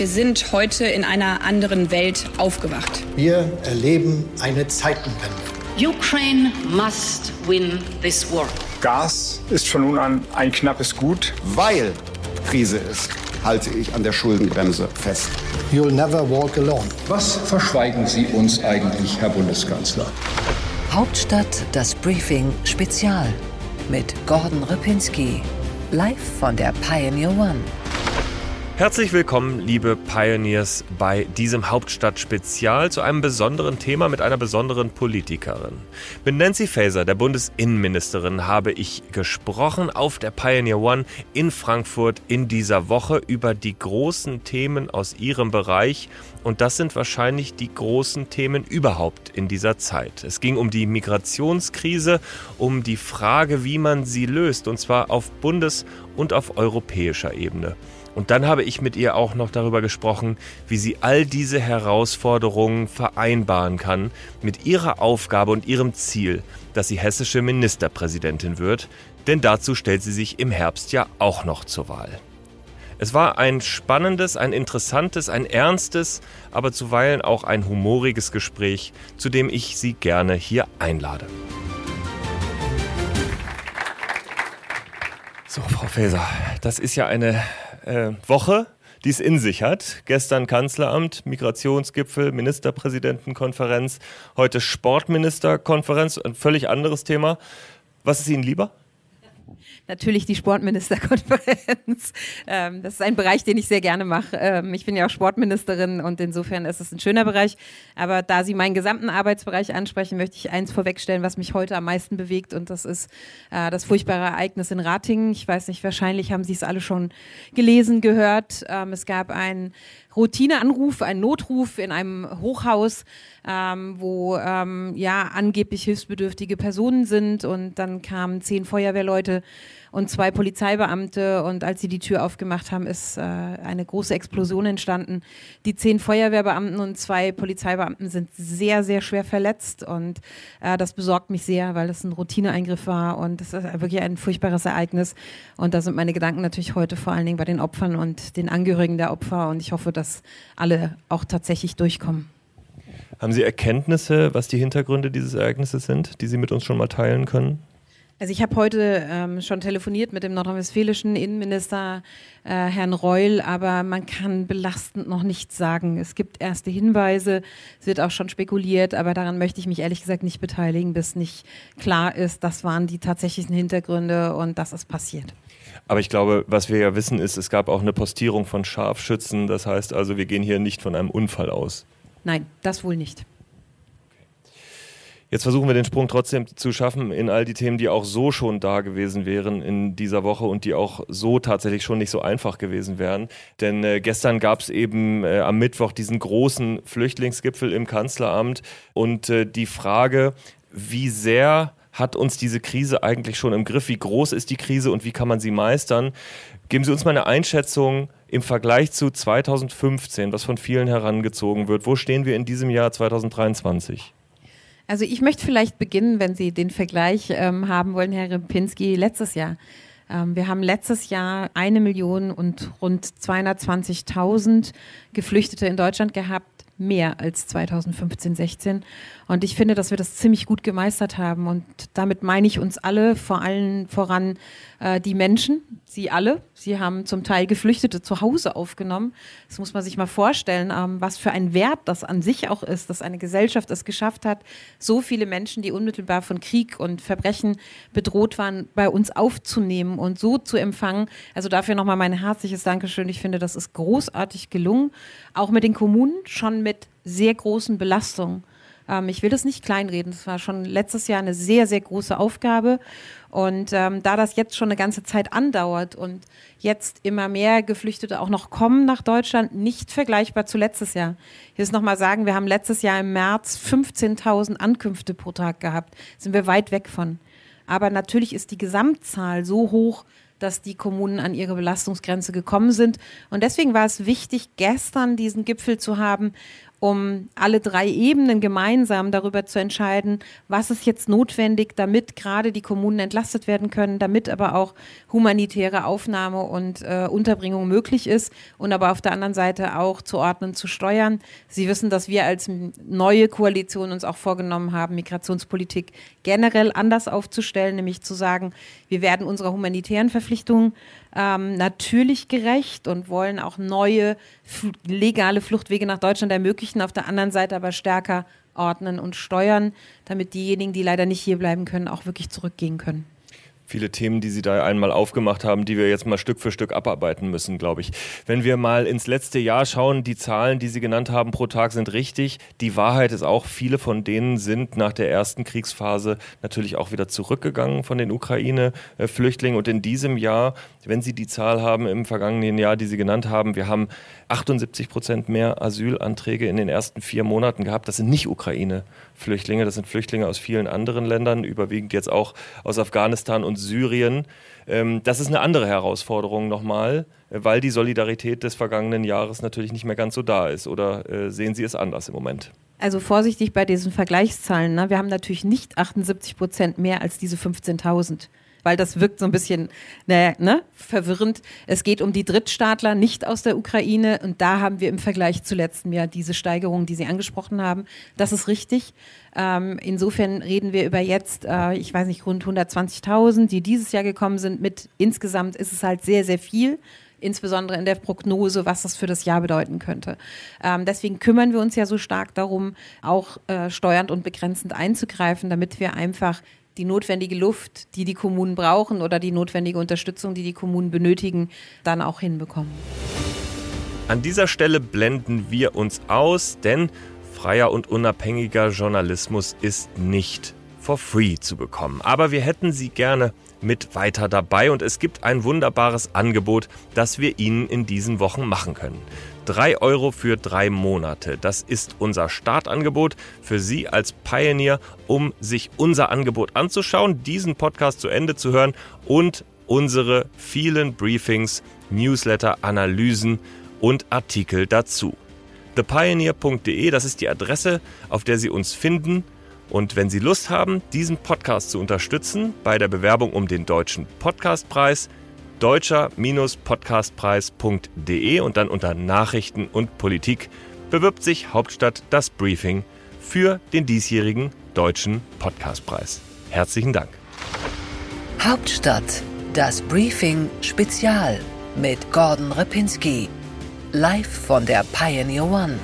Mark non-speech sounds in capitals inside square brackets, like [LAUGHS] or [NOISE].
Wir sind heute in einer anderen Welt aufgewacht. Wir erleben eine Zeitenwende. Ukraine must win this war. Gas ist von nun an ein knappes Gut. Weil Krise ist, halte ich an der Schuldenbremse fest. You'll never walk alone. Was verschweigen Sie uns eigentlich, Herr Bundeskanzler? Hauptstadt das Briefing Spezial mit Gordon Ripinski. Live von der Pioneer One. Herzlich willkommen, liebe Pioneers, bei diesem Hauptstadt-Spezial zu einem besonderen Thema mit einer besonderen Politikerin. Mit Nancy Faeser, der Bundesinnenministerin, habe ich gesprochen auf der Pioneer One in Frankfurt in dieser Woche über die großen Themen aus ihrem Bereich. Und das sind wahrscheinlich die großen Themen überhaupt in dieser Zeit. Es ging um die Migrationskrise, um die Frage, wie man sie löst, und zwar auf bundes- und auf europäischer Ebene. Und dann habe ich mit ihr auch noch darüber gesprochen, wie sie all diese Herausforderungen vereinbaren kann mit ihrer Aufgabe und ihrem Ziel, dass sie hessische Ministerpräsidentin wird, denn dazu stellt sie sich im Herbst ja auch noch zur Wahl. Es war ein spannendes, ein interessantes, ein ernstes, aber zuweilen auch ein humoriges Gespräch, zu dem ich Sie gerne hier einlade. So, Frau Faeser, das ist ja eine äh, Woche, die es in sich hat. Gestern Kanzleramt, Migrationsgipfel, Ministerpräsidentenkonferenz, heute Sportministerkonferenz, ein völlig anderes Thema. Was ist Ihnen lieber? Natürlich die Sportministerkonferenz. [LAUGHS] Ähm, das ist ein Bereich, den ich sehr gerne mache. Ähm, ich bin ja auch Sportministerin und insofern ist es ein schöner Bereich. Aber da Sie meinen gesamten Arbeitsbereich ansprechen, möchte ich eins vorwegstellen, was mich heute am meisten bewegt. Und das ist äh, das furchtbare Ereignis in Ratingen. Ich weiß nicht, wahrscheinlich haben Sie es alle schon gelesen, gehört. Ähm, es gab einen Routineanruf, einen Notruf in einem Hochhaus, ähm, wo ähm, ja angeblich hilfsbedürftige Personen sind. Und dann kamen zehn Feuerwehrleute und zwei Polizeibeamte. Und als sie die Tür aufgemacht haben, ist äh, eine große Explosion entstanden. Die zehn Feuerwehrbeamten und zwei Polizeibeamten sind sehr, sehr schwer verletzt. Und äh, das besorgt mich sehr, weil das ein Routineeingriff war. Und es ist wirklich ein furchtbares Ereignis. Und da sind meine Gedanken natürlich heute vor allen Dingen bei den Opfern und den Angehörigen der Opfer. Und ich hoffe, dass alle auch tatsächlich durchkommen. Haben Sie Erkenntnisse, was die Hintergründe dieses Ereignisses sind, die Sie mit uns schon mal teilen können? Also ich habe heute ähm, schon telefoniert mit dem nordrhein-westfälischen Innenminister äh, Herrn Reul, aber man kann belastend noch nichts sagen. Es gibt erste Hinweise, es wird auch schon spekuliert, aber daran möchte ich mich ehrlich gesagt nicht beteiligen, bis nicht klar ist, das waren die tatsächlichen Hintergründe und das ist passiert. Aber ich glaube, was wir ja wissen, ist, es gab auch eine Postierung von Scharfschützen. Das heißt also, wir gehen hier nicht von einem Unfall aus. Nein, das wohl nicht. Jetzt versuchen wir den Sprung trotzdem zu schaffen in all die Themen, die auch so schon da gewesen wären in dieser Woche und die auch so tatsächlich schon nicht so einfach gewesen wären. Denn äh, gestern gab es eben äh, am Mittwoch diesen großen Flüchtlingsgipfel im Kanzleramt und äh, die Frage, wie sehr hat uns diese Krise eigentlich schon im Griff? Wie groß ist die Krise und wie kann man sie meistern? Geben Sie uns mal eine Einschätzung im Vergleich zu 2015, was von vielen herangezogen wird. Wo stehen wir in diesem Jahr 2023? Also ich möchte vielleicht beginnen, wenn Sie den Vergleich ähm, haben wollen, Herr Repinski, letztes Jahr. Ähm, wir haben letztes Jahr eine Million und rund 220.000 Geflüchtete in Deutschland gehabt, mehr als 2015, 16. Und ich finde, dass wir das ziemlich gut gemeistert haben. Und damit meine ich uns alle, vor allen voran äh, die Menschen, sie alle. Sie haben zum Teil Geflüchtete zu Hause aufgenommen. Das muss man sich mal vorstellen, ähm, was für ein Wert das an sich auch ist, dass eine Gesellschaft es geschafft hat, so viele Menschen, die unmittelbar von Krieg und Verbrechen bedroht waren, bei uns aufzunehmen und so zu empfangen. Also dafür nochmal mein herzliches Dankeschön. Ich finde, das ist großartig gelungen. Auch mit den Kommunen, schon mit sehr großen Belastungen. Ähm, ich will das nicht kleinreden. Das war schon letztes Jahr eine sehr, sehr große Aufgabe. Und ähm, da das jetzt schon eine ganze Zeit andauert und jetzt immer mehr Geflüchtete auch noch kommen nach Deutschland, nicht vergleichbar zu letztes Jahr. Will es nochmal sagen, wir haben letztes Jahr im März 15.000 Ankünfte pro Tag gehabt. Sind wir weit weg von. Aber natürlich ist die Gesamtzahl so hoch, dass die Kommunen an ihre Belastungsgrenze gekommen sind. Und deswegen war es wichtig, gestern diesen Gipfel zu haben, um alle drei Ebenen gemeinsam darüber zu entscheiden, was ist jetzt notwendig, damit gerade die Kommunen entlastet werden können, damit aber auch humanitäre Aufnahme und äh, Unterbringung möglich ist und aber auf der anderen Seite auch zu ordnen, zu steuern. Sie wissen, dass wir als neue Koalition uns auch vorgenommen haben, Migrationspolitik generell anders aufzustellen, nämlich zu sagen, wir werden unserer humanitären Verpflichtungen ähm, natürlich gerecht und wollen auch neue legale Fluchtwege nach Deutschland ermöglichen, auf der anderen Seite aber stärker ordnen und steuern, damit diejenigen, die leider nicht hier bleiben können, auch wirklich zurückgehen können viele Themen, die Sie da einmal aufgemacht haben, die wir jetzt mal Stück für Stück abarbeiten müssen, glaube ich. Wenn wir mal ins letzte Jahr schauen, die Zahlen, die Sie genannt haben pro Tag sind richtig. Die Wahrheit ist auch, viele von denen sind nach der ersten Kriegsphase natürlich auch wieder zurückgegangen von den Ukraine-Flüchtlingen. Und in diesem Jahr, wenn Sie die Zahl haben im vergangenen Jahr, die Sie genannt haben, wir haben 78 Prozent mehr Asylanträge in den ersten vier Monaten gehabt. Das sind nicht Ukraine-Flüchtlinge, das sind Flüchtlinge aus vielen anderen Ländern, überwiegend jetzt auch aus Afghanistan und Syrien. Ähm, das ist eine andere Herausforderung nochmal, weil die Solidarität des vergangenen Jahres natürlich nicht mehr ganz so da ist. Oder äh, sehen Sie es anders im Moment? Also vorsichtig bei diesen Vergleichszahlen. Ne? Wir haben natürlich nicht 78 Prozent mehr als diese 15.000 weil das wirkt so ein bisschen ne, ne, verwirrend. Es geht um die Drittstaatler, nicht aus der Ukraine. Und da haben wir im Vergleich zu letztem Jahr diese Steigerung, die Sie angesprochen haben. Das ist richtig. Ähm, insofern reden wir über jetzt, äh, ich weiß nicht, rund 120.000, die dieses Jahr gekommen sind. Mit insgesamt ist es halt sehr, sehr viel insbesondere in der Prognose, was das für das Jahr bedeuten könnte. Ähm, deswegen kümmern wir uns ja so stark darum, auch äh, steuernd und begrenzend einzugreifen, damit wir einfach die notwendige Luft, die die Kommunen brauchen oder die notwendige Unterstützung, die die Kommunen benötigen, dann auch hinbekommen. An dieser Stelle blenden wir uns aus, denn freier und unabhängiger Journalismus ist nicht for free zu bekommen. Aber wir hätten Sie gerne mit weiter dabei und es gibt ein wunderbares Angebot, das wir Ihnen in diesen Wochen machen können. 3 Euro für drei Monate. Das ist unser Startangebot für Sie als Pioneer, um sich unser Angebot anzuschauen, diesen Podcast zu Ende zu hören und unsere vielen Briefings, Newsletter, Analysen und Artikel dazu. thepioneer.de, das ist die Adresse, auf der Sie uns finden. Und wenn Sie Lust haben, diesen Podcast zu unterstützen bei der Bewerbung um den Deutschen Podcastpreis, deutscher-podcastpreis.de und dann unter Nachrichten und Politik bewirbt sich Hauptstadt das Briefing für den diesjährigen Deutschen Podcastpreis. Herzlichen Dank. Hauptstadt das Briefing Spezial mit Gordon Repinski. Live von der Pioneer One.